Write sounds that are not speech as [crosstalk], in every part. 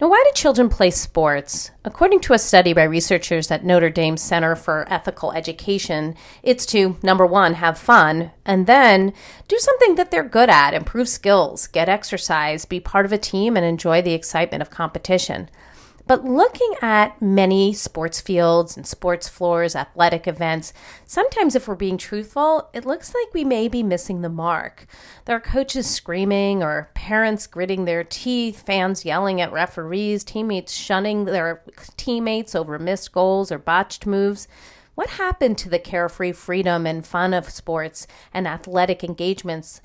Now, why do children play sports? According to a study by researchers at Notre Dame Center for Ethical Education, it's to number one, have fun, and then do something that they're good at, improve skills, get exercise, be part of a team, and enjoy the excitement of competition. But looking at many sports fields and sports floors, athletic events, sometimes if we're being truthful, it looks like we may be missing the mark. There are coaches screaming or parents gritting their teeth, fans yelling at referees, teammates shunning their teammates over missed goals or botched moves. What happened to the carefree freedom and fun of sports and athletic engagements?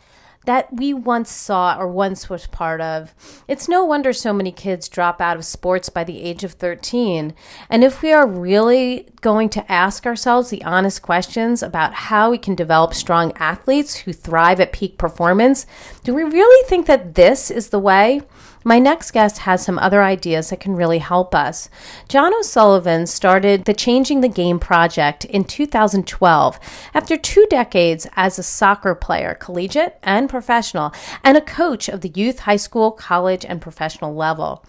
That we once saw or once was part of. It's no wonder so many kids drop out of sports by the age of 13. And if we are really going to ask ourselves the honest questions about how we can develop strong athletes who thrive at peak performance, do we really think that this is the way? My next guest has some other ideas that can really help us. John O'Sullivan started the Changing the Game project in 2012 after two decades as a soccer player, collegiate and professional, and a coach of the youth, high school, college, and professional level.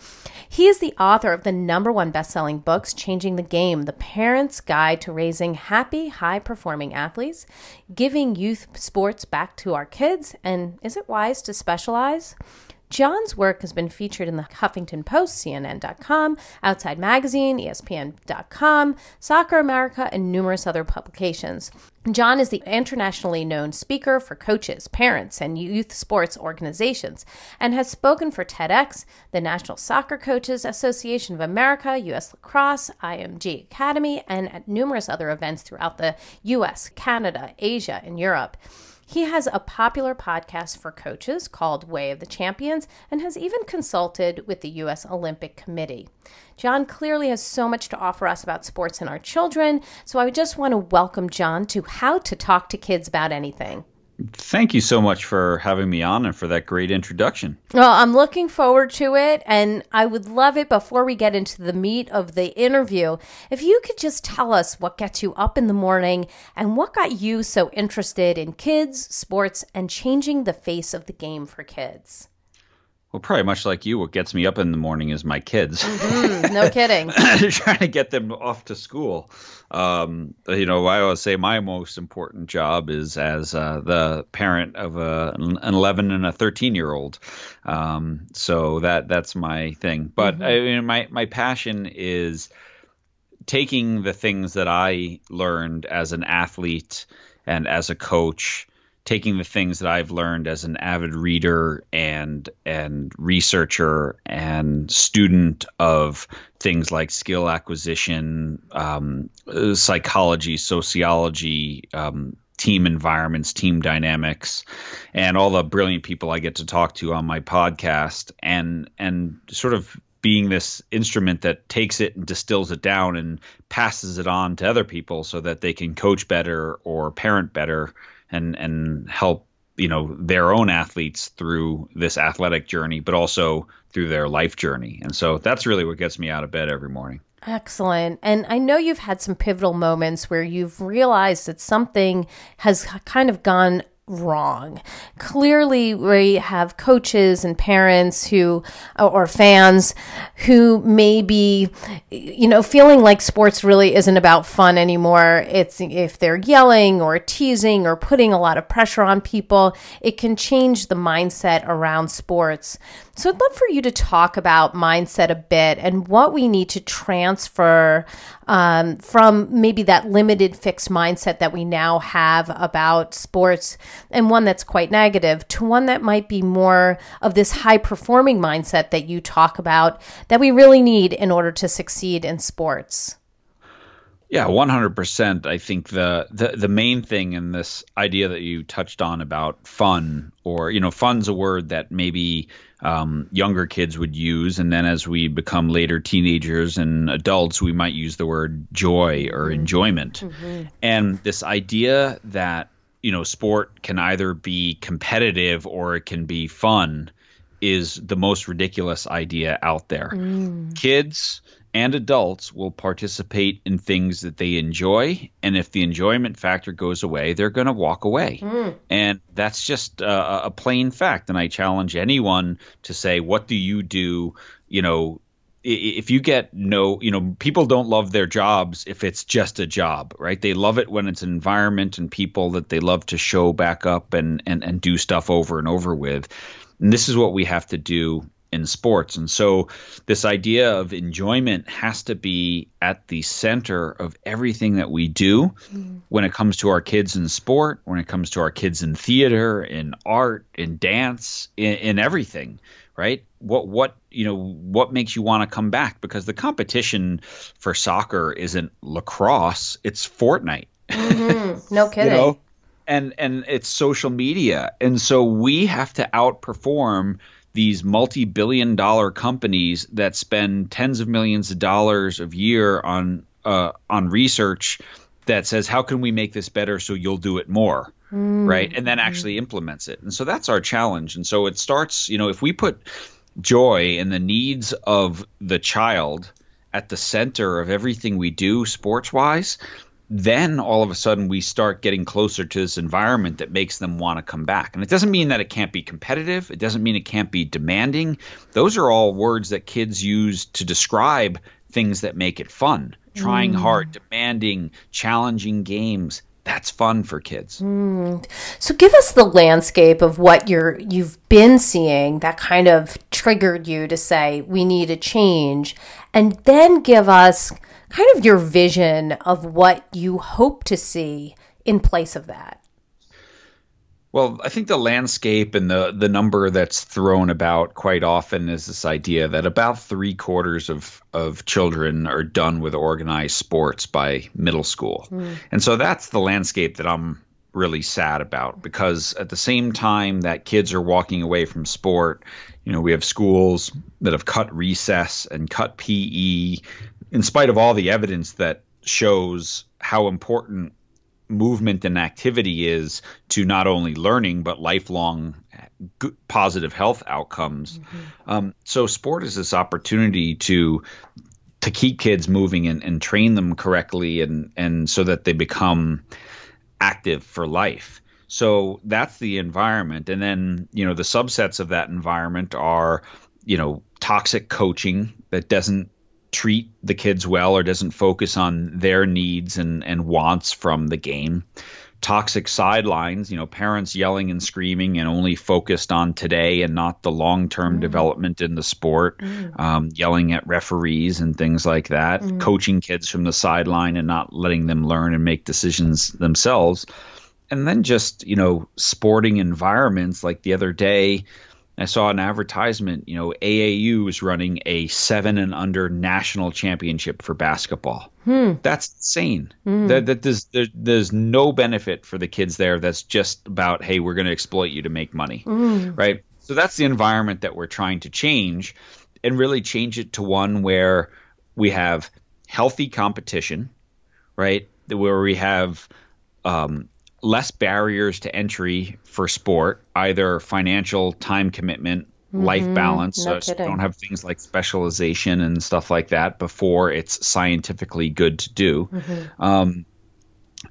He is the author of the number one best-selling books, Changing the Game: The Parent's Guide to Raising Happy, High-Performing Athletes, Giving Youth Sports Back to Our Kids, and Is It Wise to Specialize? John's work has been featured in the Huffington Post, CNN.com, Outside Magazine, ESPN.com, Soccer America, and numerous other publications. John is the internationally known speaker for coaches, parents, and youth sports organizations, and has spoken for TEDx, the National Soccer Coaches Association of America, U.S. Lacrosse, IMG Academy, and at numerous other events throughout the U.S., Canada, Asia, and Europe. He has a popular podcast for coaches called Way of the Champions and has even consulted with the U.S. Olympic Committee. John clearly has so much to offer us about sports and our children, so I just want to welcome John to How to Talk to Kids About Anything. Thank you so much for having me on and for that great introduction. Well, I'm looking forward to it, and I would love it before we get into the meat of the interview. If you could just tell us what gets you up in the morning and what got you so interested in kids, sports, and changing the face of the game for kids. Well, probably much like you, what gets me up in the morning is my kids. Mm-hmm, [laughs] no kidding. [laughs] Trying to get them off to school. Um, you know, I always say my most important job is as uh, the parent of a, an 11 and a 13 year old. Um, so that that's my thing. But mm-hmm. I mean, my my passion is taking the things that I learned as an athlete and as a coach taking the things that I've learned as an avid reader and and researcher and student of things like skill acquisition, um, psychology, sociology, um, team environments, team dynamics, and all the brilliant people I get to talk to on my podcast, and and sort of being this instrument that takes it and distills it down and passes it on to other people so that they can coach better or parent better and and help you know their own athletes through this athletic journey but also through their life journey and so that's really what gets me out of bed every morning Excellent. And I know you've had some pivotal moments where you've realized that something has kind of gone wrong. Clearly, we have coaches and parents who, or fans who may be, you know, feeling like sports really isn't about fun anymore. It's if they're yelling or teasing or putting a lot of pressure on people, it can change the mindset around sports. So I'd love for you to talk about mindset a bit and what we need to transfer um, from maybe that limited fixed mindset that we now have about sports and one that's quite negative to one that might be more of this high performing mindset that you talk about that we really need in order to succeed in sports. Yeah, one hundred percent. I think the, the the main thing in this idea that you touched on about fun, or you know, fun's a word that maybe um, younger kids would use. And then as we become later teenagers and adults, we might use the word joy or mm-hmm. enjoyment. Mm-hmm. And this idea that, you know, sport can either be competitive or it can be fun is the most ridiculous idea out there. Mm. Kids and adults will participate in things that they enjoy. And if the enjoyment factor goes away, they're going to walk away. Mm. And that's just a, a plain fact. And I challenge anyone to say, what do you do? You know, if you get no, you know, people don't love their jobs if it's just a job, right? They love it when it's an environment and people that they love to show back up and, and, and do stuff over and over with. And this is what we have to do in sports. And so this idea of enjoyment has to be at the center of everything that we do mm-hmm. when it comes to our kids in sport, when it comes to our kids in theater, in art, in dance, in, in everything, right? What what you know what makes you want to come back because the competition for soccer isn't lacrosse, it's Fortnite. Mm-hmm. [laughs] No kidding. you know? And and it's social media. And so we have to outperform these multi-billion dollar companies that spend tens of millions of dollars a year on uh, on research that says how can we make this better so you'll do it more mm. right and then actually implements it and so that's our challenge and so it starts you know if we put joy and the needs of the child at the center of everything we do sports wise then all of a sudden we start getting closer to this environment that makes them want to come back. And it doesn't mean that it can't be competitive, it doesn't mean it can't be demanding. Those are all words that kids use to describe things that make it fun. Trying mm. hard, demanding, challenging games. That's fun for kids. Mm. So give us the landscape of what you're you've been seeing that kind of triggered you to say we need a change and then give us kind of your vision of what you hope to see in place of that. Well, I think the landscape and the the number that's thrown about quite often is this idea that about three quarters of of children are done with organized sports by middle school, mm. and so that's the landscape that I'm really sad about because at the same time that kids are walking away from sport, you know, we have schools that have cut recess and cut PE in spite of all the evidence that shows how important movement and activity is to not only learning but lifelong good, positive health outcomes. Mm-hmm. Um, so sport is this opportunity to to keep kids moving and, and train them correctly and and so that they become active for life. So that's the environment, and then you know the subsets of that environment are you know toxic coaching that doesn't treat the kids well or doesn't focus on their needs and, and wants from the game. Toxic sidelines, you know, parents yelling and screaming and only focused on today and not the long term mm. development in the sport, mm. um, yelling at referees and things like that, mm. coaching kids from the sideline and not letting them learn and make decisions themselves. And then just, you know, sporting environments like the other day, I saw an advertisement, you know, AAU is running a seven and under national championship for basketball. Hmm. That's insane. Hmm. That, that there's, there, there's no benefit for the kids there. That's just about, hey, we're going to exploit you to make money. Hmm. Right. So that's the environment that we're trying to change and really change it to one where we have healthy competition, right? Where we have um, less barriers to entry for sport, either financial time commitment, mm-hmm. life balance. No so, don't have things like specialization and stuff like that before it's scientifically good to do. Mm-hmm. Um,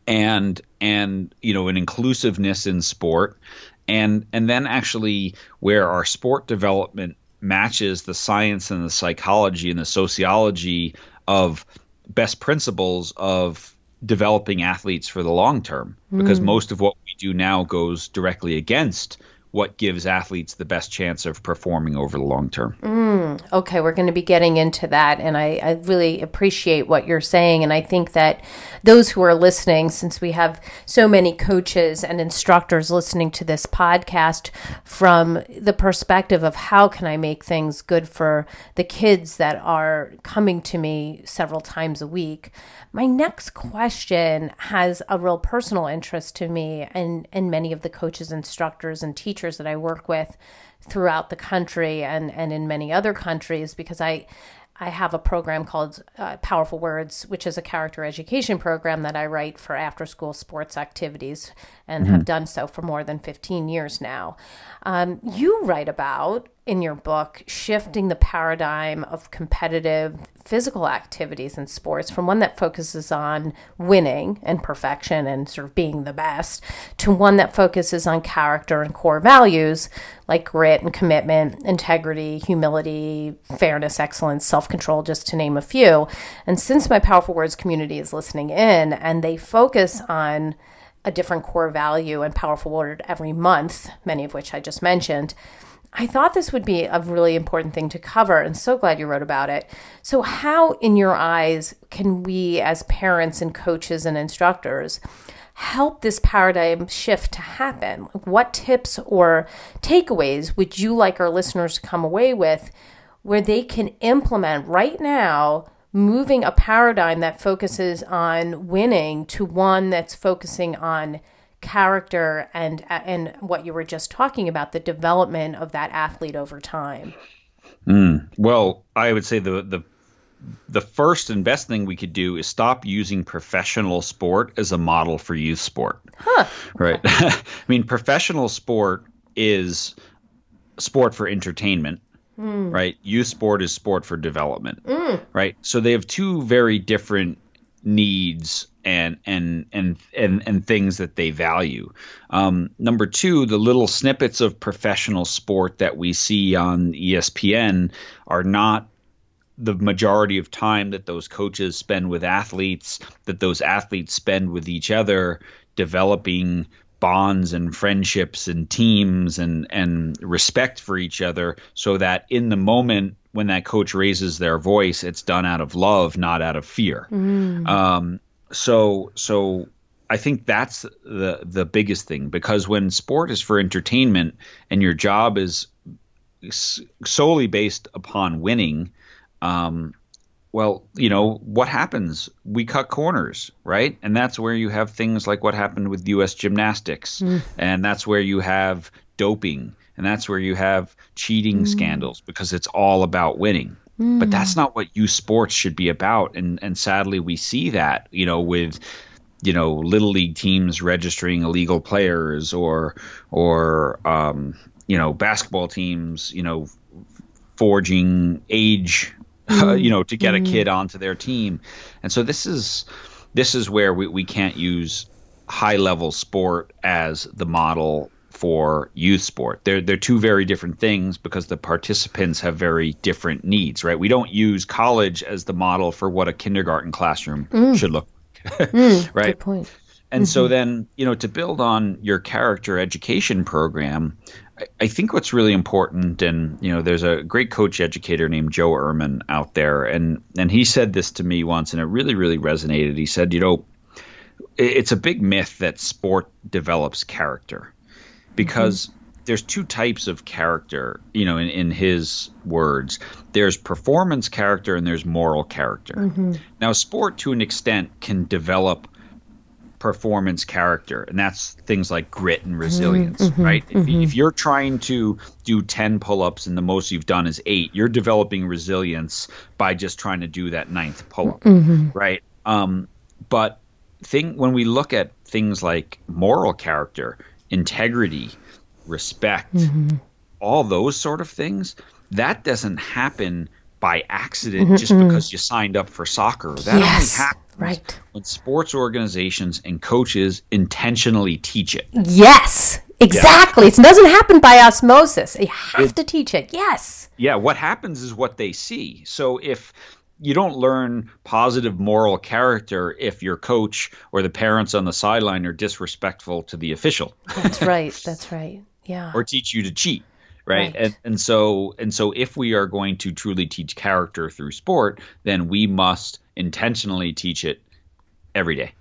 and and you know an inclusiveness in sport and and then actually where our sport development matches the science and the psychology and the sociology of best principles of developing athletes for the long term because mm. most of what we do now goes directly against what gives athletes the best chance of performing over the long term. Mm, okay, we're going to be getting into that. And I, I, really appreciate what you're saying. And I think that those who are listening, since we have so many coaches and instructors listening to this podcast from the perspective of how can I make things good for the kids that are coming to me several times a week. My next question has a real personal interest to me and, and many of the coaches, instructors, and teachers that I work with throughout the country and, and in many other countries because I I have a program called uh, Powerful Words, which is a character education program that I write for after school sports activities and mm-hmm. have done so for more than 15 years now. Um, you write about in your book shifting the paradigm of competitive physical activities in sports from one that focuses on winning and perfection and sort of being the best to one that focuses on character and core values like grit and commitment, integrity, humility, fairness, excellence, self control, just to name a few. And since my Powerful Words community is listening in and they focus on a different core value and powerful word every month, many of which I just mentioned. I thought this would be a really important thing to cover, and so glad you wrote about it. So, how, in your eyes, can we, as parents and coaches and instructors, help this paradigm shift to happen? What tips or takeaways would you like our listeners to come away with where they can implement right now moving a paradigm that focuses on winning to one that's focusing on character and and what you were just talking about the development of that athlete over time mm. well i would say the the the first and best thing we could do is stop using professional sport as a model for youth sport huh. right [laughs] i mean professional sport is sport for entertainment mm. right? Youth sport is sport for development, mm. right? So they have two very different needs and and and and and things that they value. Um, number two, the little snippets of professional sport that we see on ESPN are not the majority of time that those coaches spend with athletes, that those athletes spend with each other, developing bonds and friendships and teams and and respect for each other so that in the moment when that coach raises their voice it's done out of love not out of fear mm. um, so so I think that's the the biggest thing because when sport is for entertainment and your job is solely based upon winning um, well, you know, what happens? We cut corners, right? And that's where you have things like what happened with US gymnastics. Mm. And that's where you have doping. And that's where you have cheating mm. scandals because it's all about winning. Mm. But that's not what youth sports should be about. And and sadly we see that, you know, with you know, little league teams registering illegal players or or um, you know, basketball teams, you know, forging age mm you know, to get mm a kid onto their team. And so this is this is where we, we can't use high level sport as the model for youth sport. They're they're two very different things because the participants have very different needs, right? We don't use college as the model for what a kindergarten classroom mm. should look [laughs] mm, right? Good point. And mm-hmm. so then, you know, to build on your character education program, I think what's really important, and you know, there's a great coach educator named Joe Ehrmann out there, and and he said this to me once, and it really, really resonated. He said, you know, it's a big myth that sport develops character, because mm-hmm. there's two types of character. You know, in, in his words, there's performance character and there's moral character. Mm-hmm. Now, sport to an extent can develop performance character and that's things like grit and resilience mm-hmm, right mm-hmm. If, if, you're trying to do 10 pull-ups and the most you've done is eight you're developing resilience by just trying to do that ninth pull-up mm-hmm. right um, but thing when we look at things like moral character integrity respect mm-hmm. all those sort of things that doesn't happen by accident mm-hmm, just because you signed up for soccer. That yes, only happens right. when sports organizations and coaches intentionally teach it. Yes, exactly. Yeah. It doesn't happen by osmosis. You have it, to teach it. Yes. Yeah, what happens is what they see. So if you don't learn positive moral character if your coach or the parents on the sideline are disrespectful to the official. That's right. [laughs] That's right. Yeah. or teach you to cheat right? right? And and so and so if we are going to truly teach character through sport, then we must intentionally teach it every day.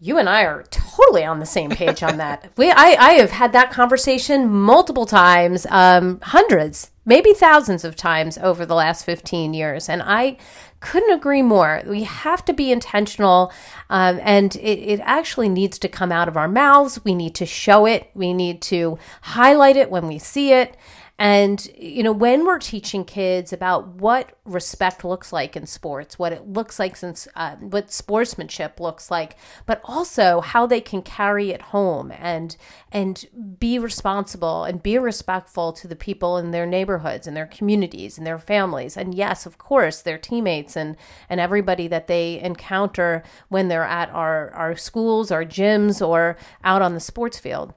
You and I are totally on the same page on that. [laughs] We, I, I have had that conversation multiple times, um, hundreds, maybe thousands of times over the last 15 years. And I couldn't agree more. We have to be intentional, um, and it, it actually needs to come out of our mouths. We need to show it, we need to highlight it when we see it. And, you know, when we're teaching kids about what respect looks like in sports, what it looks like since, uh, what sportsmanship looks like, but also how they can carry it home and, and be responsible and be respectful to the people in their neighborhoods and their communities and their families. And yes, of course, their teammates and, and everybody that they encounter when they're at our, our schools, our gyms, or out on the sports field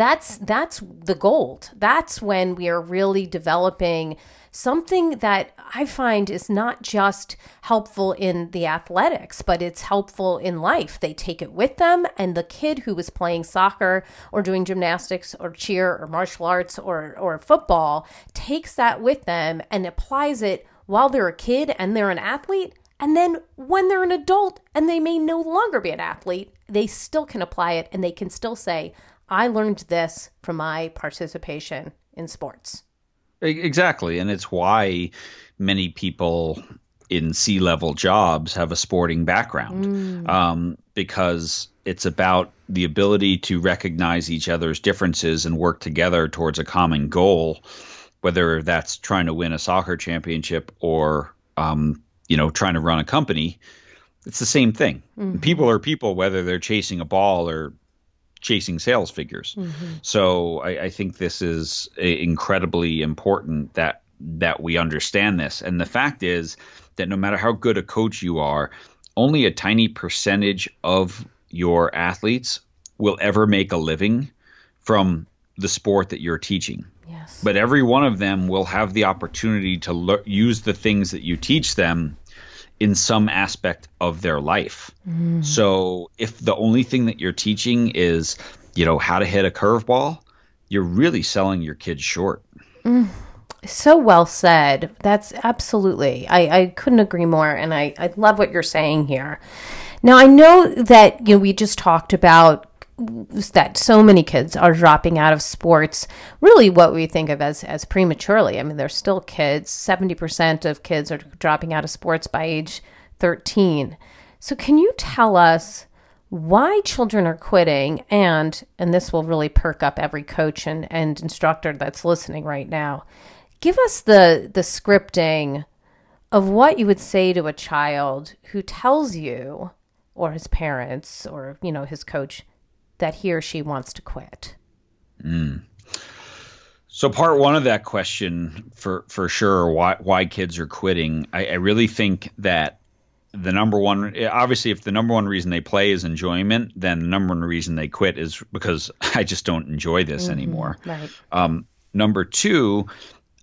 that's that's the gold. That's when we are really developing something that i find is not just helpful in the athletics but it's helpful in life. They take it with them and the kid who was playing soccer or doing gymnastics or cheer or martial arts or or football takes that with them and applies it while they're a kid and they're an athlete. And then when they're an adult and they may no longer be an athlete they still can apply it and they can still say I learned this from my participation in sports. Exactly. And it's why many people in C level jobs have a sporting background mm. um, because it's about the ability to recognize each other's differences and work together towards a common goal, whether that's trying to win a soccer championship or, um, you know, trying to run a company. It's the same thing. Mm-hmm. People are people, whether they're chasing a ball or chasing sales figures. Mm-hmm. So I, I, think this is incredibly important that that we understand this. And the fact is that no matter how good a coach you are, only a tiny percentage of your athletes will ever make a living from the sport that you're teaching. Yes. But every one of them will have the opportunity to le- use the things that you teach them in some aspect of their life. Mm. So if the only thing that you're teaching is, you know, how to hit a curveball, you're really selling your kids short. Mm. So well said. That's absolutely. I, I couldn't agree more. And I, I love what you're saying here. Now, I know that, you know, we just talked about that so many kids are dropping out of sports really what we think of as as prematurely. I mean they're still kids 70% of kids are dropping out of sports by age 13 so can you tell us why children are quitting and and this will really perk up every coach and, and instructor that's listening right now give us the the scripting of what you would say to a child who tells you or his parents or you know his coach that he or she wants to quit? Mm. So part one of that question, for for sure, why why kids are quitting, I, I really think that the number one obviously if the number one reason they play is enjoyment then the number one reason they quit is because [laughs] i just don't enjoy this mm-hmm, anymore right. um, number two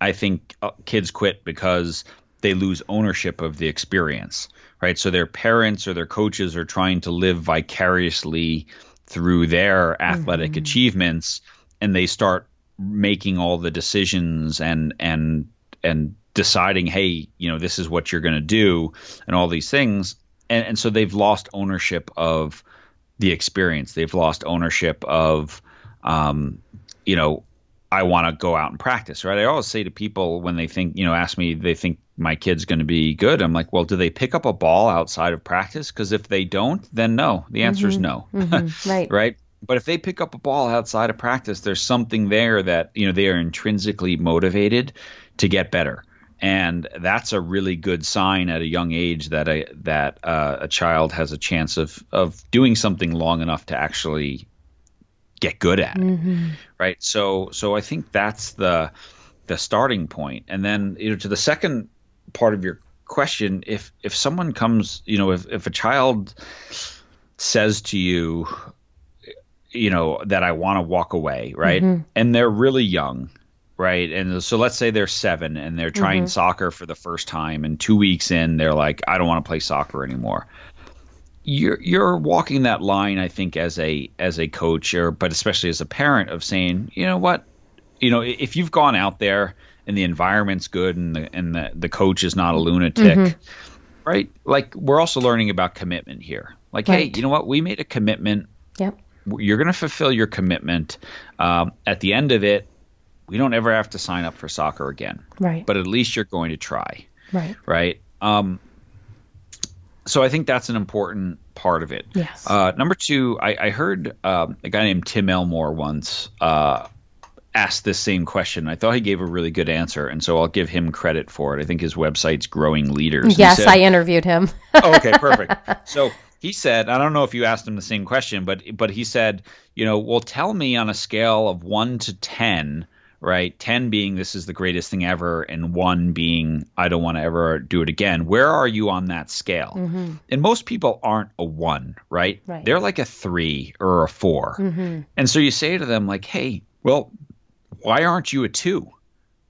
i think uh, kids quit because they lose ownership of the experience right so their parents or their coaches are trying to live vicariously through their athletic mm-hmm. achievements and they start making all the decisions and and and deciding hey you know this is what you're going to do and all these things and, and so they've lost ownership of the experience they've lost ownership of um, you know I want to go out and practice, right? I always say to people when they think, you know, ask me, they think my kid's going to be good. I'm like, well, do they pick up a ball outside of practice? Because if they don't, then no. The answer mm-hmm. is no. Mm-hmm. [laughs] Right. right. But if they pick up a ball outside of practice, there's something there that, you know, they are intrinsically motivated to get better. And that's a really good sign at a young age that a that uh, a child has a chance of of doing something long enough to actually get good at mm-hmm. right so so i think that's the the starting point and then you know to the second part of your question, if if someone comes, you know, if if a child says to you, you know, that I want to walk away, right? Mm-hmm. And they're really young, right? And so let's say they're seven and they're trying mm-hmm. soccer for the first time, and two weeks in, they're like, I don't want to play soccer anymore. You're you're walking that line, I think, as a as a coach, or but especially as a parent, of saying, you know what, you know, if you've gone out there and the environment's good and the and the, the coach is not a lunatic, mm-hmm. right? Like we're also learning about commitment here. Like, right. hey, you know what? We made a commitment. Yep. You're going to fulfill your commitment. Um, at the end of it, we don't ever have to sign up for soccer again. Right. But at least you're going to try. Right. Right. Um, so I think that's an important part of it. Yes. Uh, number two, I, I heard um, a guy named Tim Elmore once uh, asked this same question. I thought he gave a really good answer, and so I'll give him credit for it. I think his website's Growing Leaders. Yes, said, I interviewed him. oh, okay, [laughs] perfect. So he said, I don't know if you asked him the same question, but but he said, you know, well, tell me on a scale of one to ten, right? Ten being this is the greatest thing ever, and one being I don't want to ever do it again. Where are you on that scale? Mm-hmm. And most people aren't a one, right? right? They're like a three or a 4 mm-hmm. And so you say to them like, hey, well, why aren't you a two?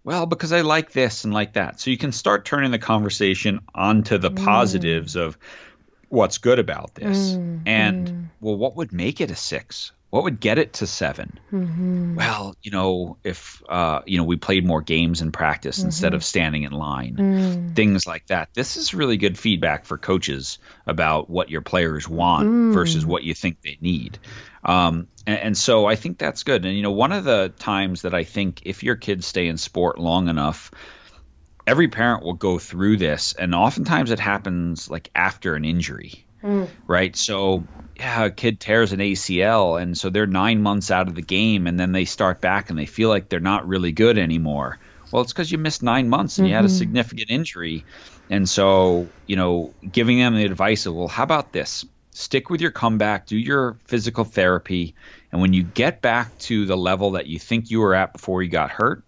Well, because I like this and like that. So you can start turning the conversation onto the mm. positives of what's good about this. Mm, and mm. well, what would make it a six? What would get it to 7 mm-hmm. Well, you know, if uh, you know we played more games in practice mm-hmm. instead of standing in line, mm. things like that. This is really good feedback for coaches about what your players want mm. versus what you think they need. Um, and, and, so I think that's good. And you know, one of the times that I think if your kids stay in sport long enough, every parent will go through this, and oftentimes it happens like after an injury, mm. right? So yeah, a kid tears an ACL, and so they're nine months out of the game, and then they start back and they feel like they're not really good anymore. Well, it's because you missed nine months and mm-hmm. you had a mm-hmm. significant injury. And so, you know, giving them the advice of, well, how about this? stick with your comeback, do your physical therapy, and when you get back to the level that you think you were at before you got hurt,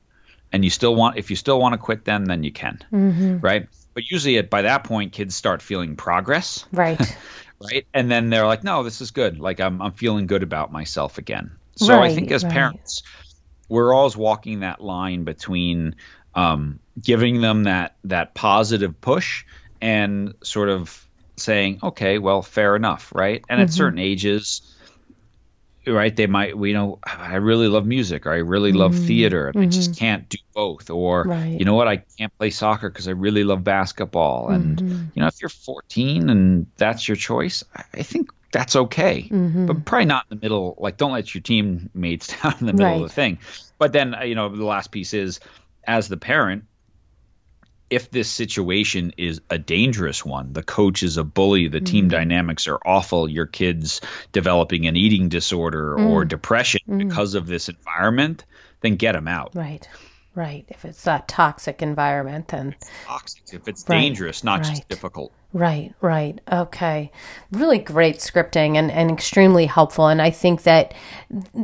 and you still want, if you still want to quit, then then you can, mm-hmm. right? But usually, at by that point, kids start feeling progress, right? [laughs] right, and then they're like, "No, this is good. Like I'm I'm feeling good about myself again." So right, I think as right. parents, we're always walking that line between um, giving them that that positive push and sort of saying, okay, well, fair enough, right? And mm-hmm. at certain ages, right, they might, we know, I really love music or I really love mm-hmm. theater and mm-hmm. I just mm-hmm. can't do both. Or, right. you know what, I can't play soccer because I really love basketball. And, mm-hmm. you know, if you're 14 and that's your choice, I think that's okay. Mm-hmm. But probably not in the middle. Like, don't let your teammates [laughs] down in the middle right. of the thing. But then, you know, the last piece is, as the parent, if this situation is a dangerous one, the coach is a bully, the mm. team dynamics are awful, your kid's developing an eating disorder mm. or depression mm. because of this environment, then get them out. Right. Right. If it's a toxic environment, then toxic. If it's right. dangerous, not right. just difficult. Right, right. Okay. Really great scripting and, and extremely helpful. And I think that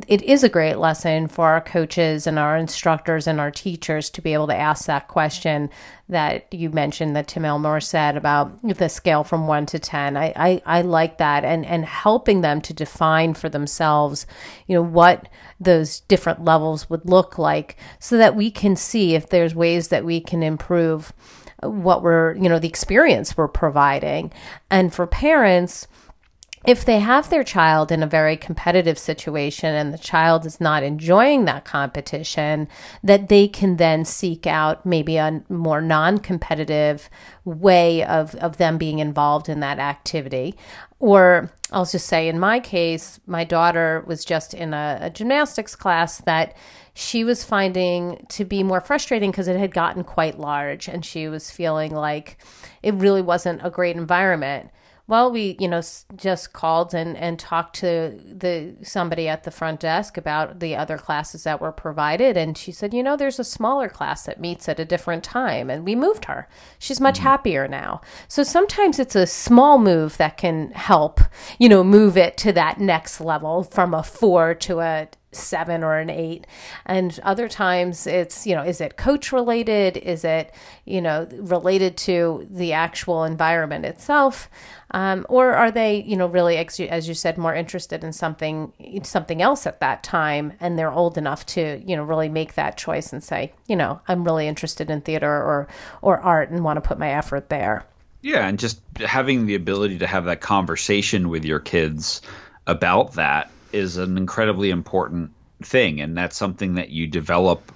it is a great lesson for our coaches and our instructors and our teachers to be able to ask that question that you mentioned that Tim Elmore said about the scale from one to 10. I, I, I like that and, and helping them to define for themselves, you know, what those different levels would look like so that we can see if there's ways that we can improve what we're, you know, the experience we're providing. And for parents, if they have their child in a very competitive situation and the child is not enjoying that competition, that they can then seek out maybe a more non competitive way of, of them being involved in that activity. Or I'll just say, in my case, my daughter was just in a, a gymnastics class that she was finding to be more frustrating because it had gotten quite large and she was feeling like it really wasn't a great environment. Well, we, you know, just called and, and talked to the somebody at the front desk about the other classes that were provided, and she said, you know, there's a smaller class that meets at a different time, and we moved her. She's much mm-hmm. happier now. So sometimes it's a small move that can help, you know, move it to that next level from a four to a seven or an eight. And other times it's you know is it coach related? Is it you know related to the actual environment itself? Um, or are they you know really as you said more interested in something something else at that time and they're old enough to you know really make that choice and say you know i'm really interested in theater or or art and want to put my effort there. Yeah and just having the ability to have that conversation with your kids about that is an incredibly important thing, and that's something that you develop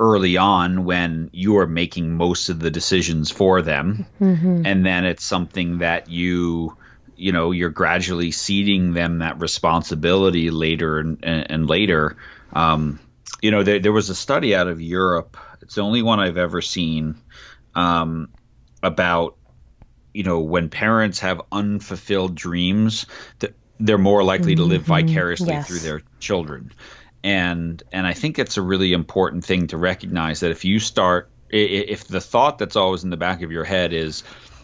early on when you are making most of the decisions for them, mm-hmm. and then it's something that you you know you're gradually ceding them that responsibility later and, and later. Um, you know, there, there, was a study out of Europe. It's the only one I've ever seen um, about you know when parents have unfulfilled dreams that they're more likely to live mm-hmm. vicariously yes. through their children and and I think it's a really important thing to recognize that if you start if the thought that's always in the back of your head is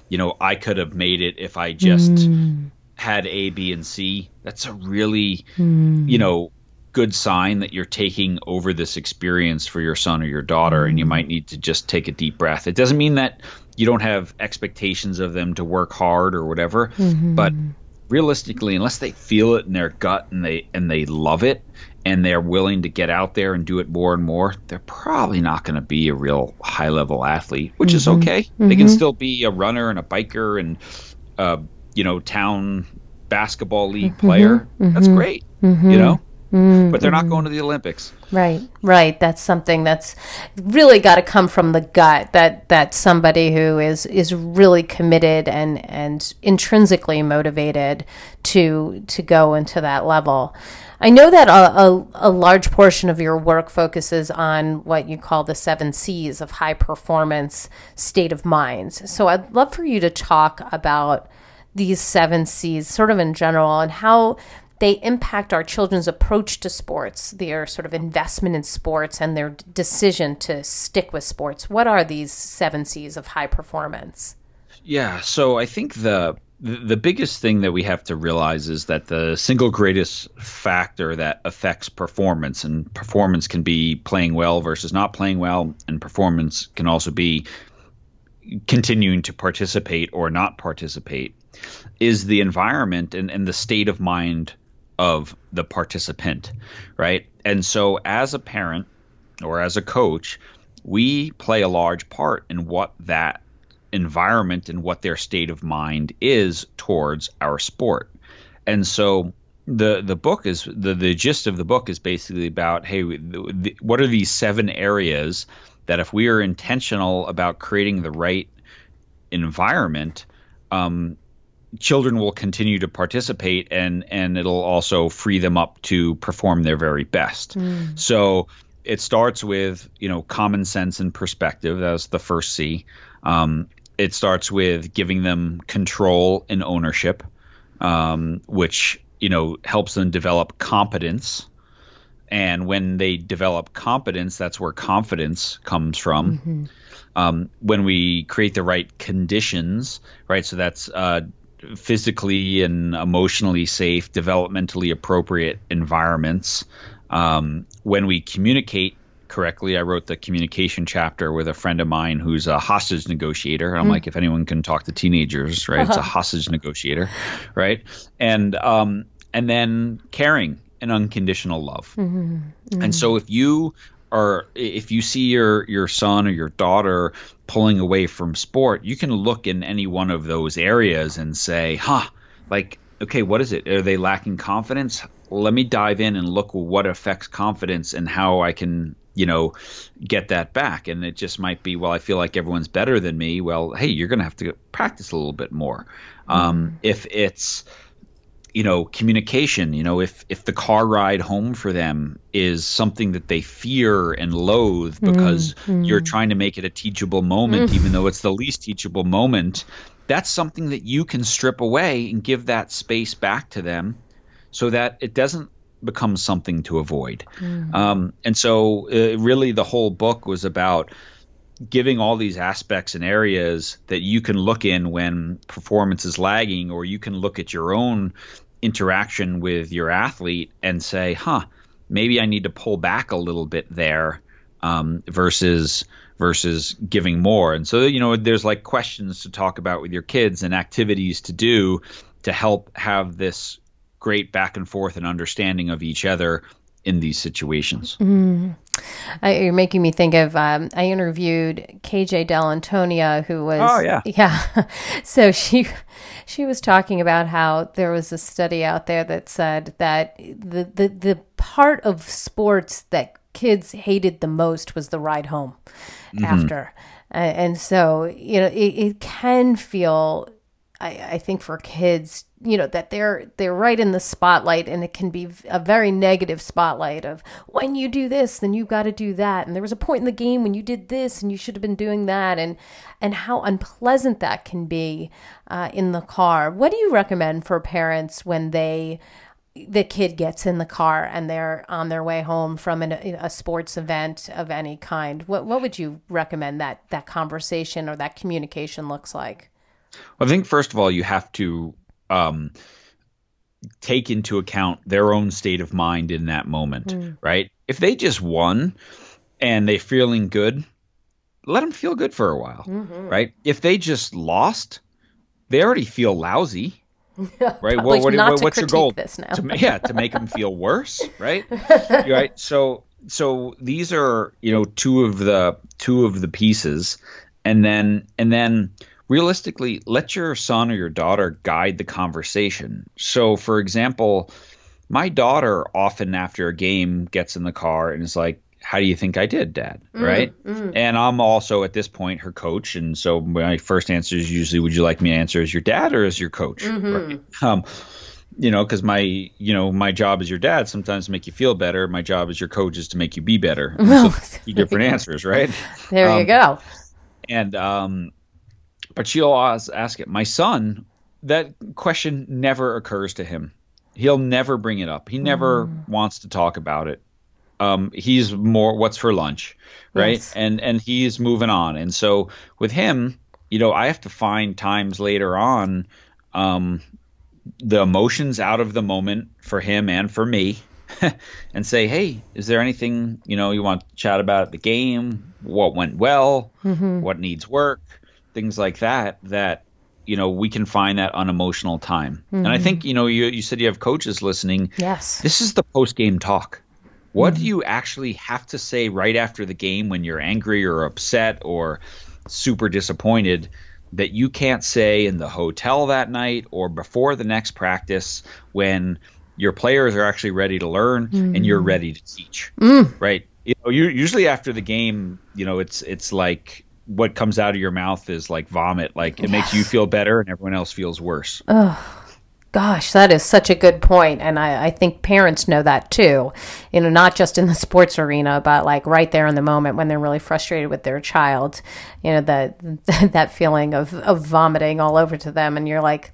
you know I could have made it if I just mm. had A B and C that's a really mm. you know good sign that you're taking over this experience for your son or your daughter and you mm. might need to just take a deep breath it doesn't mean that you don't have expectations of them to work hard or whatever mm-hmm. but realistically, unless they feel it in their gut and they and they love it and they're willing to get out there and do it more and more, they're probably not going to be a real high level athlete, which mm-hmm. is okay. Mm-hmm. They can still be a runner and a biker and uh, you know town basketball league mm-hmm. player. That's mm-hmm. great. You mm-hmm. know. Mm-hmm. But they're not going to the Olympics. Right, right. That's something that's really got to come from the gut. That that somebody who is is really committed and and intrinsically motivated to to go into that level. I know that a, a, a, large portion of your work focuses on what you call the seven C's of high performance state of mind. So I'd love for you to talk about these seven C's, sort of in general, and how they impact our children's approach to sports, their sort of investment in sports, and their decision to stick with sports. What are these seven C's of high performance? Yeah, so I think the the biggest thing that we have to realize is that the single greatest factor that affects performance and performance can be playing well versus not playing well and performance can also be continuing to participate or not participate is the environment and, and the state of mind of the participant, right? And so, as a parent or as a coach, we play a large part in what that environment and what their state of mind is towards our sport. And so, the the book is the the gist of the book is basically about hey, the, the, what are these seven areas that if we are intentional about creating the right environment, um, children will continue to participate and and it'll also free them up to perform their very best. Mm. So it starts with you know common sense and perspective. That's the first C. Um, it starts with giving them control and ownership, um, which you know helps them develop competence. And when they develop competence, that's where confidence comes from. Mm-hmm. Um, when we create the right conditions, right? So that's uh, physically and emotionally safe, developmentally appropriate environments. Um, when we communicate correctly, I wrote the communication chapter with a friend of mine who's a hostage negotiator. I'm mm. like, if anyone can talk to teenagers, right? Uh-huh. It's a uh-huh. hostage negotiator, right? And um, and then caring and unconditional love. Mm-hmm. Mm-hmm. And so if you are if you see your your son or your daughter pulling away from sport, you can look in any one of those areas and say, "Huh, like okay, what is it? Are they lacking confidence? Let me dive in and look what affects confidence and how I can, you know, get that back." And it just might be, well, I feel like everyone's better than me. Well, hey, you're going to have to practice a little bit more. Um, mm-hmm. if it's you know communication you know if if the car ride home for them is something that they fear and loathe mm, because mm. you're trying to make it a teachable moment mm. even though it's the least teachable moment that's something that you can strip away and give that space back to them so that it doesn't become something to avoid. Mm. um, and so uh, really the whole book was about giving all these aspects and areas that you can look in when performance is lagging or you can look at your own interaction with your athlete and say, huh, maybe I need to pull back a little bit there um, versus versus giving more. And so you know, there's like questions to talk about with your kids and activities to do to help have this great back and forth and understanding of each other in these situations. Mm. I, you're making me think of um, I interviewed KJ Dell'Antonia, who was oh yeah [laughs] yeah. so she she was talking about how there was a study out there that said that the the the part of sports that kids hated the most was the ride home mm-hmm. after, uh, and so you know it, it can feel I, I think for kids, you know, that they're they're right in the spotlight and it can be a very negative spotlight of when you do this, then you've got to do that. And there was a point in the game when you did this and you should have been doing that and and how unpleasant that can be uh, in the car. What do you recommend for parents when they the kid gets in the car and they're on their way home from an, a sports event of any kind. What what would you recommend that that conversation or that communication looks like? Well, I think first of all, you have to um, take into account their own state of mind in that moment, mm. right? If they just won and they're feeling good, let them feel good for a while, mm-hmm. right? If they just lost, they already feel lousy. [laughs] right. Well, what, what, what's your goal? To, yeah, to make them feel worse, [laughs] right? right. So, so these are you know two of the two of the pieces, and then and then realistically, let your son or your daughter guide the conversation. So, for example, my daughter often after a game gets in the car and is like, how do you think I did, Dad? Mm, right? Mm. And I'm also at this point her coach, and so my first answer is usually, "Would you like me to answer as your dad or as your coach?" Mm-hmm. Right? Um, you know, because my you know my job as your dad sometimes to make you feel better. My job as your coach is to make you be better. [laughs] so different [laughs] answers, right? There um, you go. And um, but she'll always ask it. My son, that question never occurs to him. He'll never bring it up. He never mm. wants to talk about it. Um, he's more what's for lunch, right? Yes. And and he's moving on. And so with him, you know, I have to find times later on um, the emotions out of the moment for him and for me [laughs] and say, hey, is there anything you know you want to chat about at the game? What went well? Mm-hmm. What needs work? Things like that that you know we can find that unemotional time mm-hmm. and i think mm-hmm. you know you, you said you have coaches listening yes this is the post game talk what mm-hmm. do you actually have to say right after the game when you're angry or upset or super disappointed that you can't say in the hotel that night or before the next practice when your players are actually ready to learn mm-hmm. and you're mm-hmm. ready to teach mm. right you know you, usually after the game you know it's it's like what comes out of your mouth is like vomit. Like it yes. makes you feel better and everyone else feels worse. Oh, gosh, that is such a good point. And I, I think parents know that too. You know, not just in the [laughs] sports arena, but like right there in the moment when they're really frustrated with their child. You know, that [laughs] that feeling of, of vomiting all over to them. And you're like,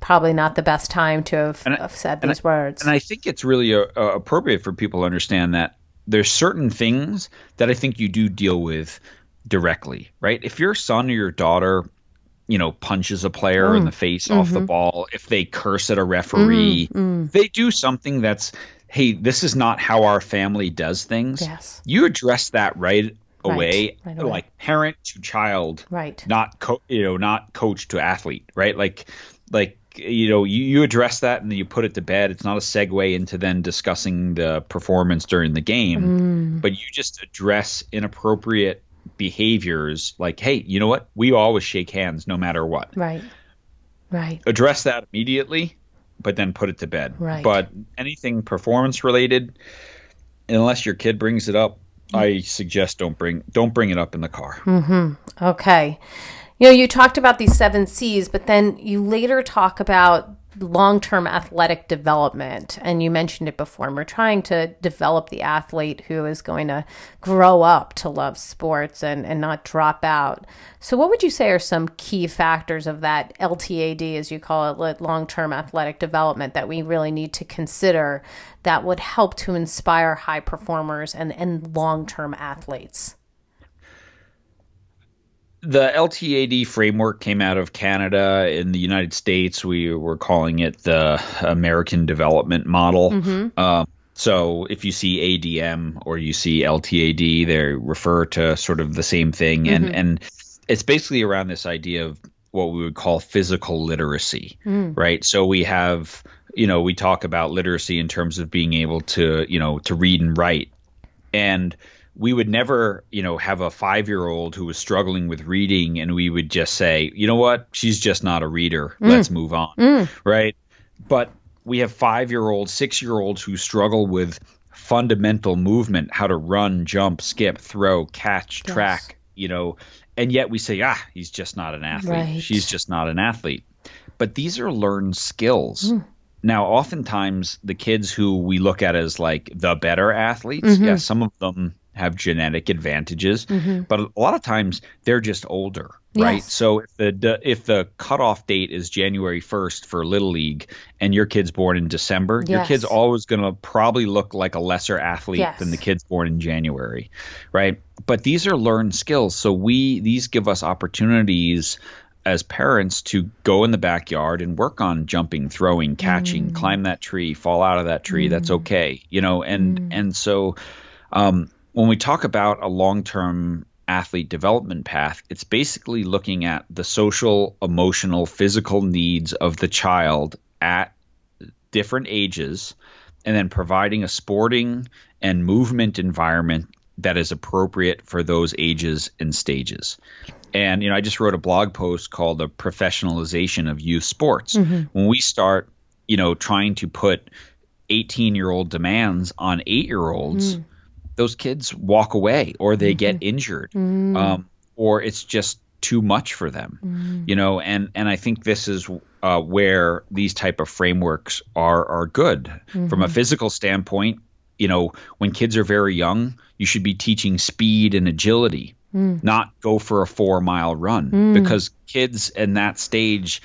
probably not the best time to have, I, have said these I, words. And I think it's really uh, uh, appropriate for people to understand that there's certain things that I think you do deal with directly, right? If your son or your daughter, you know, punches a player mm. in the face mm-hmm. off the mm-hmm. ball, if they curse at a referee, mm, mm. they do something that's, hey, this is not how our family does things. Yes. You address that right away, right. Right away. like parent to child, right? Not co- you know, not coach to athlete, right? Like, like you know, you, you address that and then you put it to bed. It's not a segue into then discussing the performance during the game, mm. but you just address inappropriate behaviors like, hey, you know what? We always shake hands no matter what. Right. Right. Address that immediately, but then put it to bed. Right. But anything performance related, unless your kid brings it up, I suggest don't bring don't bring it up in the car. Mm-hmm. Okay. You know, you talked about these seven C's, but then you later talk about long term athletic development. And you mentioned it before. We're trying to develop the athlete who is going to grow up to love sports and, and not drop out. So, what would you say are some key factors of that LTAD, as you call it, long term athletic development, that we really need to consider that would help to inspire high performers and, and long term athletes? The LTAD framework came out of Canada. In the United States, we were calling it the American Development Model. Mm-hmm. Um, So if you see ADM or you see LTAD, they refer to sort of the same thing, and Mm-hmm. and it's basically around this idea of what we would call physical literacy, Mm. right? So we have, you know, we talk about literacy in terms of being able to, you know, to read and write, and we would never, you know, have a five year old who was struggling with reading and we would just say, you know what, she's just not a reader. Mm. Let's move on. Mm. Right. But we have five year olds, six year olds who struggle with fundamental movement, how to run, jump, skip, throw, catch, track, you know, and yet we say, ah, he's just not an athlete. Right. She's just not an athlete. But these are learned skills. Mm. Now, oftentimes, the kids who we look at as like the better athletes, mm-hmm. yeah, some of them have genetic advantages, mm-hmm. but a lot of times they're just older, right? So if the, if the cutoff date is January first for Little League, and your kid's born in December, your kid's always going to probably look like a lesser athlete Yes. than the kids born in January, right? But these are learned skills, so we these give us opportunities as parents to go in the backyard and work on jumping, throwing, catching, mm. climb that tree, fall out of that tree. That's mm. okay, you know. And mm. and so um, when we talk about a long-term athlete development path, it's basically looking at the social, emotional, physical needs of the child at different ages, and then providing a sporting and movement environment that is appropriate for those ages and stages. And you know, I just wrote a blog post called "The Professionalization of Youth Sports." Mm-hmm. When we start, you know, trying to put 18-year-old demands on 8-year-olds, mm. Those kids walk away or they get mm-hmm. injured, mm. um, or it's just too much for them, mm. you know. And and I think this is uh, where these type of frameworks are are good. From a mm-hmm. physical standpoint. You know, when kids are very young, you should be teaching speed and agility, mm. not go for a four mile run because kids in that stage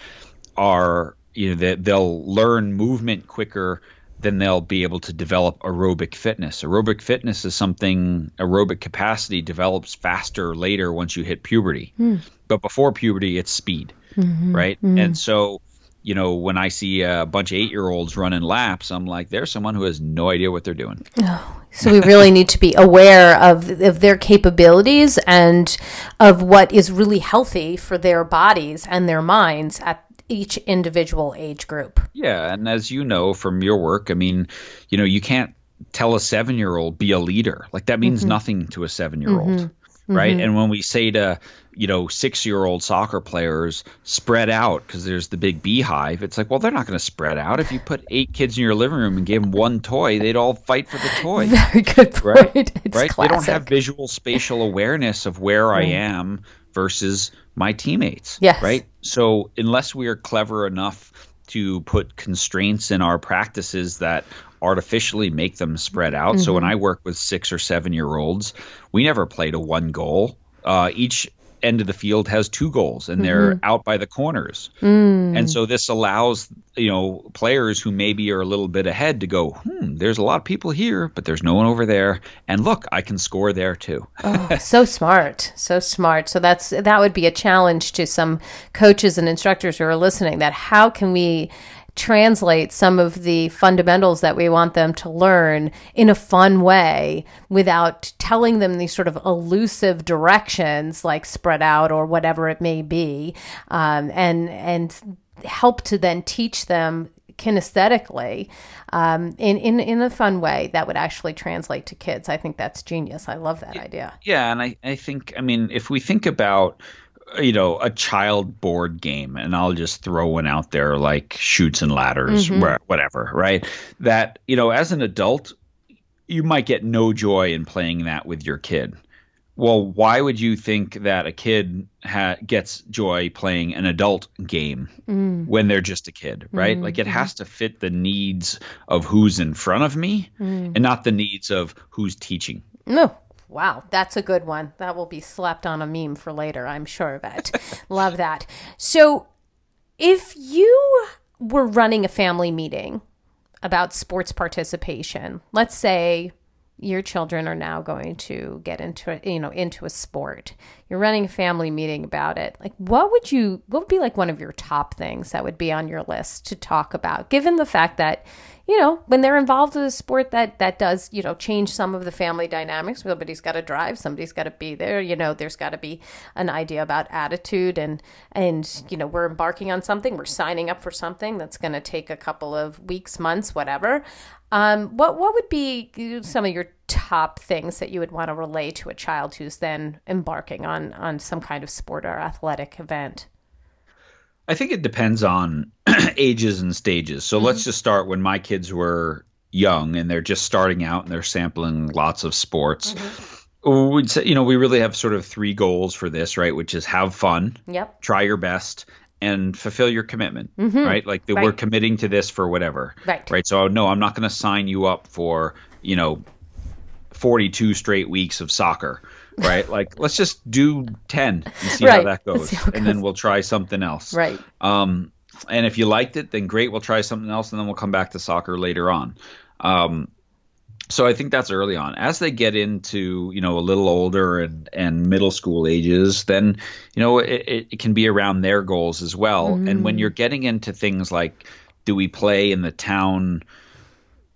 are you know they, they'll learn movement quicker than they'll be able to develop aerobic fitness. Aerobic fitness is something aerobic capacity develops faster later once you hit puberty. Hmm. But before puberty it's speed, mm-hmm. right? Mm-hmm. And so you know, when I see a bunch of eight year olds running laps, I'm like, there's someone who has no idea what they're doing. Oh, so we really need to be aware of of their capabilities and of what is really healthy for their bodies and their minds at each individual age group. Yeah, and as you know from your work, I mean, you know, you can't tell a seven year old be a leader. Like that means mm-hmm. nothing to a seven year old. Mm-hmm. Right. Mm-hmm. And when we say to, you know, six year old soccer players spread out because there's the big beehive, it's like, well, they're not going to spread out. If you put eight kids in your living room and gave them one toy, they'd all fight for the toy. [laughs] Very good point. right? It's right? They don't have visual spatial awareness of where I am versus my teammates. Yes. Right. So unless we are clever enough to put constraints in our practices that artificially make them spread out. So when Mm-hmm. I work with six or seven year olds, we never play to one goal. Uh, each end of the field has two goals and they're Mm-hmm. out by the corners. Mm. And so this allows, you know, players who maybe are a little bit ahead to go, hmm, there's a lot of people here, but there's no one over there. And look, I can score there too. Oh, [laughs] so smart, so smart. So that's that would be a challenge to some coaches and instructors who are listening. That how can we translate some of the fundamentals that we want them to learn in a fun way without telling them these sort of elusive directions like spread out or whatever it may be, um, and and help to then teach them kinesthetically um, in, in in a fun way that would actually translate to kids. I think that's genius. I love that idea. Yeah, and I, I think I mean if we think about you know a child board game and I'll just throw one out there like Chutes and Ladders mm-hmm. wha- whatever, right? That you know as an adult you might get no joy in playing that with your kid. Well, why would you think that a kid ha- gets joy playing an adult game mm. when they're just a kid, right? Like it mm-hmm. has to fit the needs of who's in front of me mm. and not the needs of who's teaching. No. Wow, that's a good one. That will be slapped on a meme for later, I'm sure of it. [laughs] Love that. So, if you were running a family meeting about sports participation, let's say your children are now going to get into a, you know into a sport. You're running a family meeting about it. Like what would you what would be like one of your top things that would be on your list to talk about given the fact that you know, when they're involved with a sport that that does, you know, change some of the family dynamics. Somebody's got to drive, somebody's got to be there. You know, there's got to be an idea about attitude, and and you know, we're embarking on something, we're signing up for something that's going to take a couple of weeks, months, whatever. Um, what what would be some of your top things that you would want to relay to a child who's then embarking on on some kind of sport or athletic event? I think it depends on [clears throat] ages and stages. So mm-hmm. let's just start when my kids were young and they're just starting out and they're sampling lots of sports. Mm-hmm. We'd say, you know, we really have sort of three goals for this, right? Which is have fun, yep. try your best, and fulfill your commitment, mm-hmm. right? Like the, right. we're committing to this for whatever, right? Right. So no, I'm not going to sign you up for, you know, 42 straight weeks of soccer right? Like let's just do ten and see right. [laughs] how that goes, how and goes. then we'll try something else. Right. Um, and if you liked it, then great. We'll try something else, and then we'll come back to soccer later on. Um, so I think that's early on. As they get into you know a little older and and middle school ages, then you know it, it can be around their goals as well. Mm. And when you're getting into things like, do we play in the town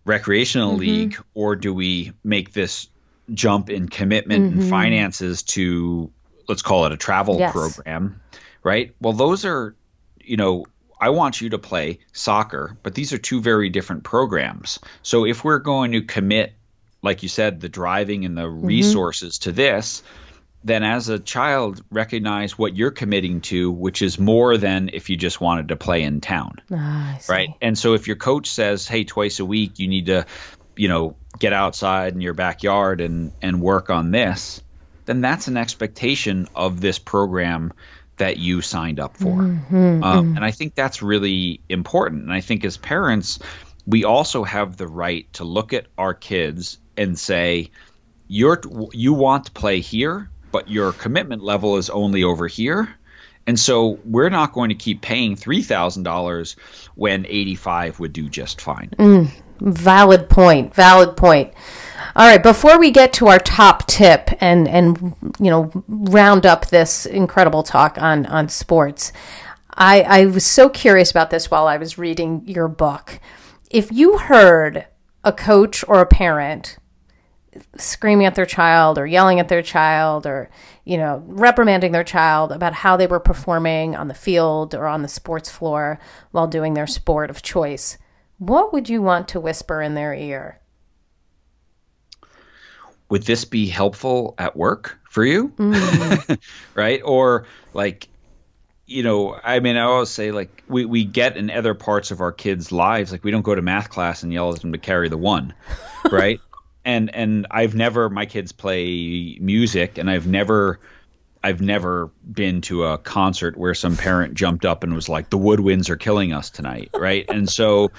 recreational mm-hmm. league or do we make this jump in commitment mm-hmm. and finances to let's call it a travel yes. program, right? Well, those are, you know, I want you to play soccer, but these are two very different programs. So if we're going to commit, like you said, the driving and the mm-hmm. resources to this, then as a child, recognize what you're committing to, which is more than if you just wanted to play in town. Ah, right. And so if your coach says, hey, twice a week, you need to you know, get outside in your backyard and and work on this, then that's an expectation of this program that you signed up for. Mm-hmm. Um, and I think that's really important. And I think as parents, we also have the right to look at our kids and say, "You're you want to play here, but your commitment level is only over here." And so we're not going to keep paying three thousand dollars when eighty five would do just fine. Mm, Valid point. Valid point. All right, before we get to our top tip and and you know round up this incredible talk on on sports, I I was so curious about this while I was reading your book. If you heard a coach or a parent screaming at their child or yelling at their child or you know reprimanding their child about how they were performing on the field or on the sports floor while doing their sport of choice what would you want to whisper in their ear? Would this be helpful at work for you? Mm. [laughs] right? Or like, you know, I mean, I always say like we, we get in other parts of our kids' lives, like we don't go to math class and yell at them to carry the one, [laughs] right? and and I've never my kids play music and I've never I've never been to a concert where some parent jumped up and was like, "The woodwinds are killing us tonight," right? and so,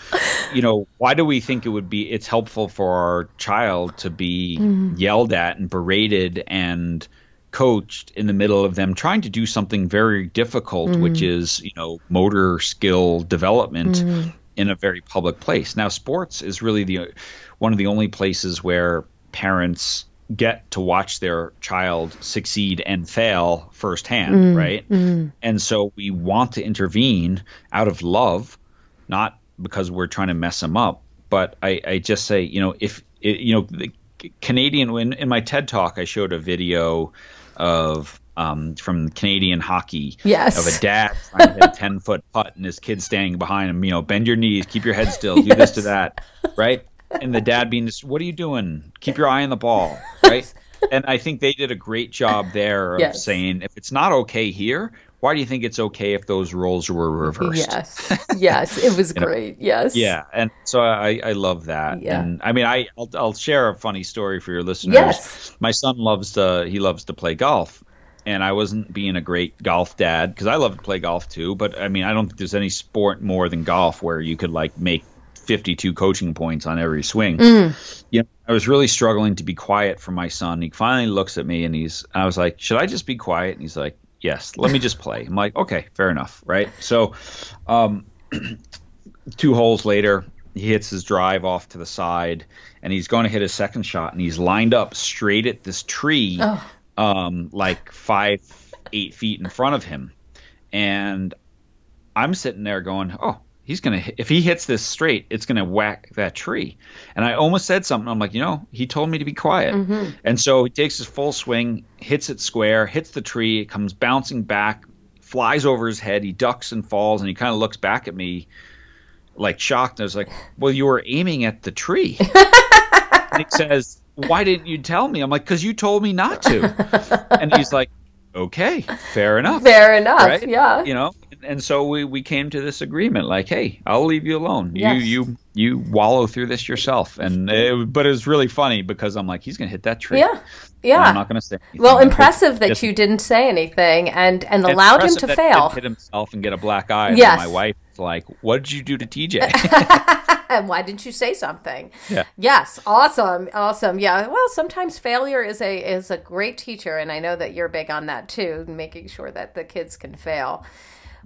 you know, why do we think it would be? It's helpful for our child to be mm. yelled at and berated and coached in the middle of them trying to do something very difficult, mm. which is you know motor skill development mm. in a very public place. Now, sports is really the one of the only places where parents get to watch their child succeed and fail firsthand, mm, right? Mm. And so we want to intervene out of love, not because we're trying to mess them up. But I, I just say, you know, if you know, the Canadian in, in my TED talk, I showed a video of um, from Canadian hockey yes. of a dad trying to hit a [laughs] 10 foot putt and his kid standing behind him, you know, bend your knees, keep your head still, do yes. this to that, right? and the dad being just, "What are you doing? Keep your eye on the ball." Right. [laughs] and I think they did a great job there of yes. saying, if it's not okay here, why do you think it's okay if those roles were reversed? Yes, yes, it was [laughs] great. Know? Yes, yeah, and so I I love that. Yeah. and I mean I I'll, I'll share a funny story for your listeners. Yes, my son loves to he loves to play golf, and I wasn't being a great golf dad because I love to play golf too. But I mean I don't think there's any sport more than golf where you could like make 52 coaching points on every swing. Mm. You know, I was really struggling to be quiet for my son. He finally looks at me and he's, I was like, should I just be quiet? And he's like, yes, let me just play. I'm like, okay, fair enough. Right. So, um, [clears throat] two holes later, he hits his drive off to the side and he's going to hit his second shot and he's lined up straight at this tree, oh. um, like five, eight feet in front of him. And I'm sitting there going, oh, he's gonna if he hits this straight, it's gonna whack that tree. And I almost said something. I'm like, you know, he told me to be quiet. Mm-hmm. And so he takes his full swing, hits it square, hits the tree, it comes bouncing back, flies over his head. He ducks and falls, and he kind of looks back at me like shocked. And I was like, well, you were aiming at the tree. [laughs] and he says, why didn't you tell me? I'm like, because you told me not to. and he's like, okay, fair enough. Fair enough. Right? Yeah. You know, and so we, we came to this agreement like hey i'll leave you alone yes. you you you wallow through this yourself and it, but it was really funny because i'm like he's gonna hit that tree yeah yeah i'm not gonna say anything. well impressive that you didn't say anything and and allowed him to fail hit himself and get a black eye yes. my wife like what did you do to tj [laughs] and why didn't you say something? Yeah. Yes, awesome, awesome. Yeah. Well, sometimes failure is a is a great teacher, and I know that you're big on that too, making sure that the kids can fail.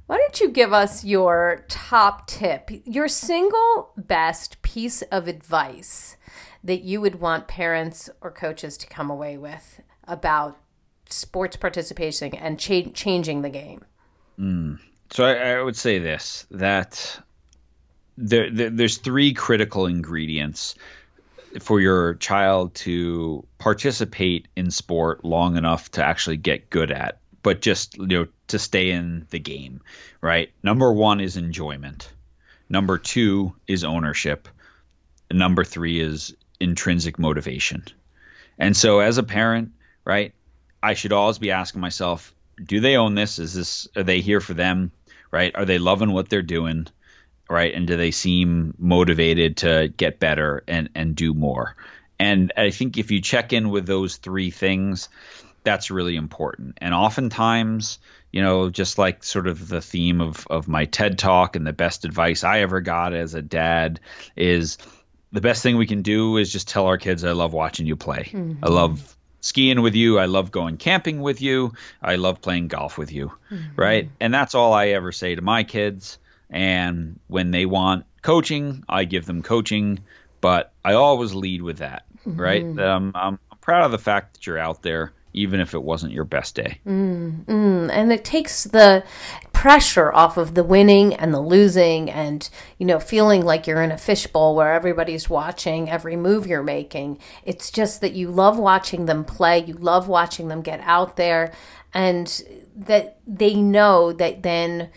Why don't you give us your top tip, your single best piece of advice that you would want parents or coaches to come away with about sports participation and cha- changing the game? Mm. So I, I, would say this that there, there, there's three critical ingredients for your child to participate in sport long enough to actually get good at but just you know to stay in the game, right? Number 1 is enjoyment. Number 2 is ownership. Number 3 is intrinsic motivation. And so as a parent, right, I should always be asking myself, do they own this? Is this are they here for them? Right? Are they loving what they're doing? Right? And do they seem motivated to get better and and do more? And I think if you check in with those three things, that's really important. And oftentimes, you know, just like sort of the theme of, of my TED talk and the best advice I ever got as a dad is the best thing we can do is just tell our kids, I love watching you play. Mm-hmm. I love skiing with you. I love going camping with you. I love playing golf with you. Mm-hmm. Right. And that's all I ever say to my kids. And when they want coaching, I give them coaching, but I always lead with that. Mm-hmm. Right. Um, I'm proud of the fact that you're out there even if it wasn't your best day. Mm, mm. And it takes the pressure off of the winning and the losing and, you know, feeling like you're in a fishbowl where everybody's watching every move you're making. It's just that you love watching them play, you love watching them get out there, and that they know that then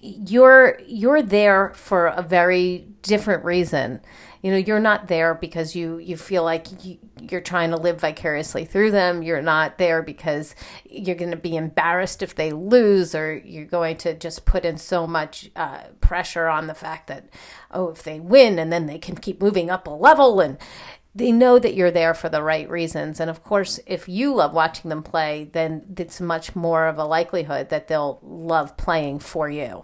you're you're there for a very different reason you know you're not there because you you feel like you, you're trying to live vicariously through them you're not there because you're going to be embarrassed if they lose or you're going to just put in so much uh, pressure on the fact that oh if they win and then they can keep moving up a level and they know that you're there for the right reasons. And of course, if you love watching them play, then it's much more of a likelihood that they'll love playing for you.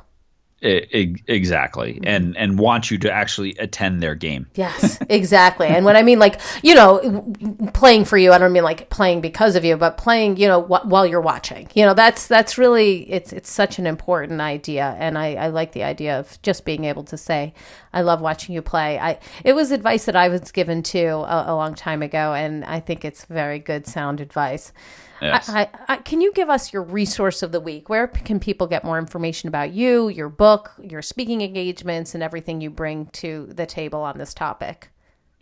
Exactly, mm-hmm. and and want you to actually attend their game. Yes, exactly. and when I mean like you know playing for you, I don't mean like playing because of you, but playing you know wh- while you're watching. You know that's that's really it's it's such an important idea, and I, I like the idea of just being able to say I love watching you play. I it was advice that I was given too a, a long time ago, and I think it's very good sound advice. Yes. I, I, I, can you give us your resource of the week? Where can people get more information about you, your book, your speaking engagements, and everything you bring to the table on this topic?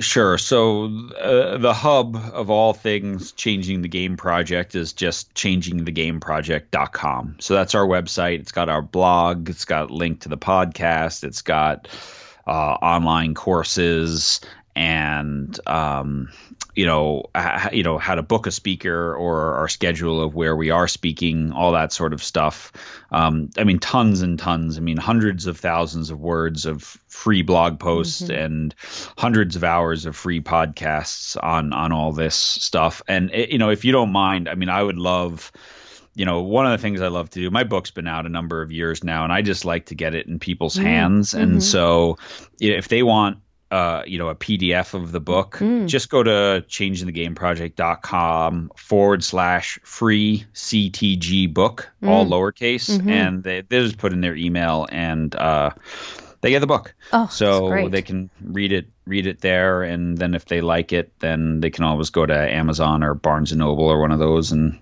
Sure. So uh, the hub of all things changing the game project is just changingthegameproject.com. So that's our website. It's got our blog. It's got a link to the podcast. It's got uh, online courses and um, you know, you know how to book a speaker or our schedule of where we are speaking, all that sort of stuff. Um, I mean, tons and tons. I mean, hundreds of thousands of words of free blog posts mm-hmm. and hundreds of hours of free podcasts on on all this stuff. And it, you know, if you don't mind, I mean, I would love you know, one of the things I love to do, my book's been out a number of years now, and I just like to get it in people's mm-hmm. hands. And mm-hmm. so if they want uh, you know, a PDF of the book, mm. just go to changingthegameproject.com forward slash free CTG book, mm. all lowercase, mm-hmm. and they, they just put in their email and uh, they get the book. Oh, so they can read it, read it there, and then if they like it, then they can always go to Amazon or Barnes and Noble or one of those and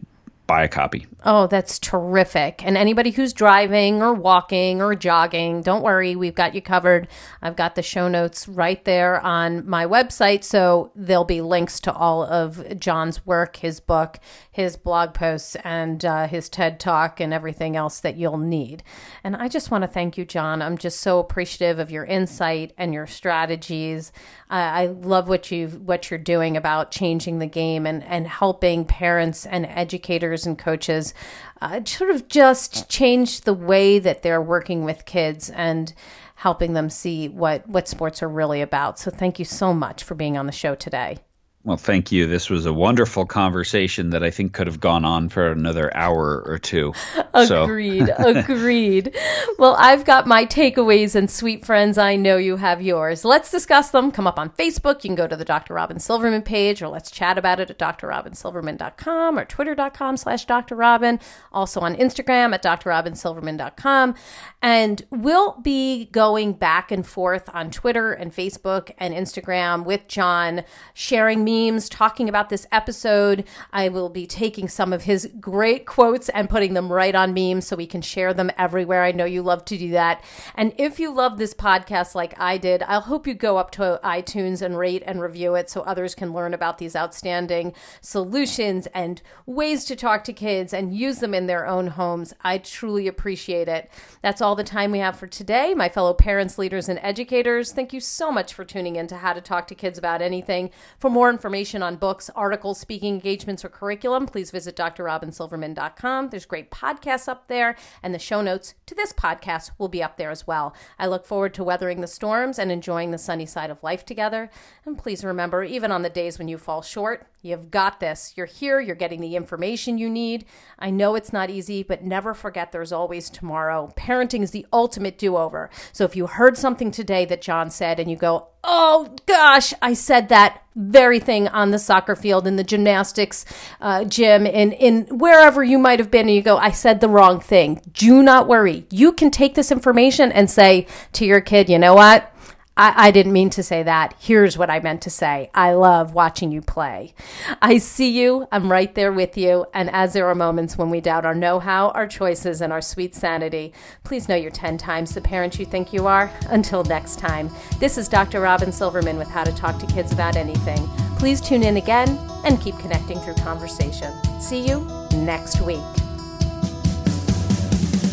buy a copy. Oh, that's terrific. And anybody who's driving or walking or jogging, don't worry, we've got you covered. I've got the show notes right there on my website. So there'll be links to all of John's work, his book, his blog posts, and uh, his TED Talk, and everything else that you'll need. And I just want to thank you, John. I'm just so appreciative of your insight and your strategies. I, love what you what you're doing about changing the game and, and helping parents and educators and coaches uh, sort of just change the way that they're working with kids and helping them see what, what sports are really about. So thank you so much for being on the show today. Well, thank you. This was a wonderful conversation that I think could have gone on for another hour or two. [laughs] Agreed. [laughs] agreed. Well, I've got my takeaways, and sweet friends, I know you have yours. Let's discuss them. Come up on Facebook. You can go to the Dr. Robyn Silverman page, or let's chat about it at drrobynsilverman.com or twitter.com slash drrobyn. Also on Instagram at drrobynsilverman.com. And we'll be going back and forth on Twitter and Facebook and Instagram with John, sharing me memes talking about this episode. I will be taking some of his great quotes and putting them right on memes so we can share them everywhere. I know you love to do that. And if you love this podcast like I did, I'll hope you go up to iTunes and rate and review it so others can learn about these outstanding solutions and ways to talk to kids and use them in their own homes. I truly appreciate it. That's all the time we have for today. My fellow parents, leaders, and educators, thank you so much for tuning in to How to Talk to Kids About Anything. For more information, information on books, articles, speaking engagements, or curriculum, please visit drrobynsilverman.com. There's great podcasts up there, and the show notes to this podcast will be up there as well. I look forward to weathering the storms and enjoying the sunny side of life together. And please remember, even on the days when you fall short, you've got this. You're here, you're getting the information you need. I know it's not easy, but never forget there's always tomorrow. Parenting is the ultimate do over. So if you heard something today that John said and you go, oh gosh, I said that very thing on the soccer field, in the gymnastics uh, gym, in, in wherever you might have been, and you go, I said the wrong thing. Do not worry. You can take this information and say to your kid, you know what? I, I didn't mean to say that. Here's what I meant to say. I love watching you play. I see you. I'm right there with you. And as there are moments when we doubt our know how, our choices, and our sweet sanity, please know you're 10 times the parent you think you are. Until next time, this is Dr. Robyn Silverman with How to Talk to Kids About Anything. Please tune in again and keep connecting through conversation. See you next week.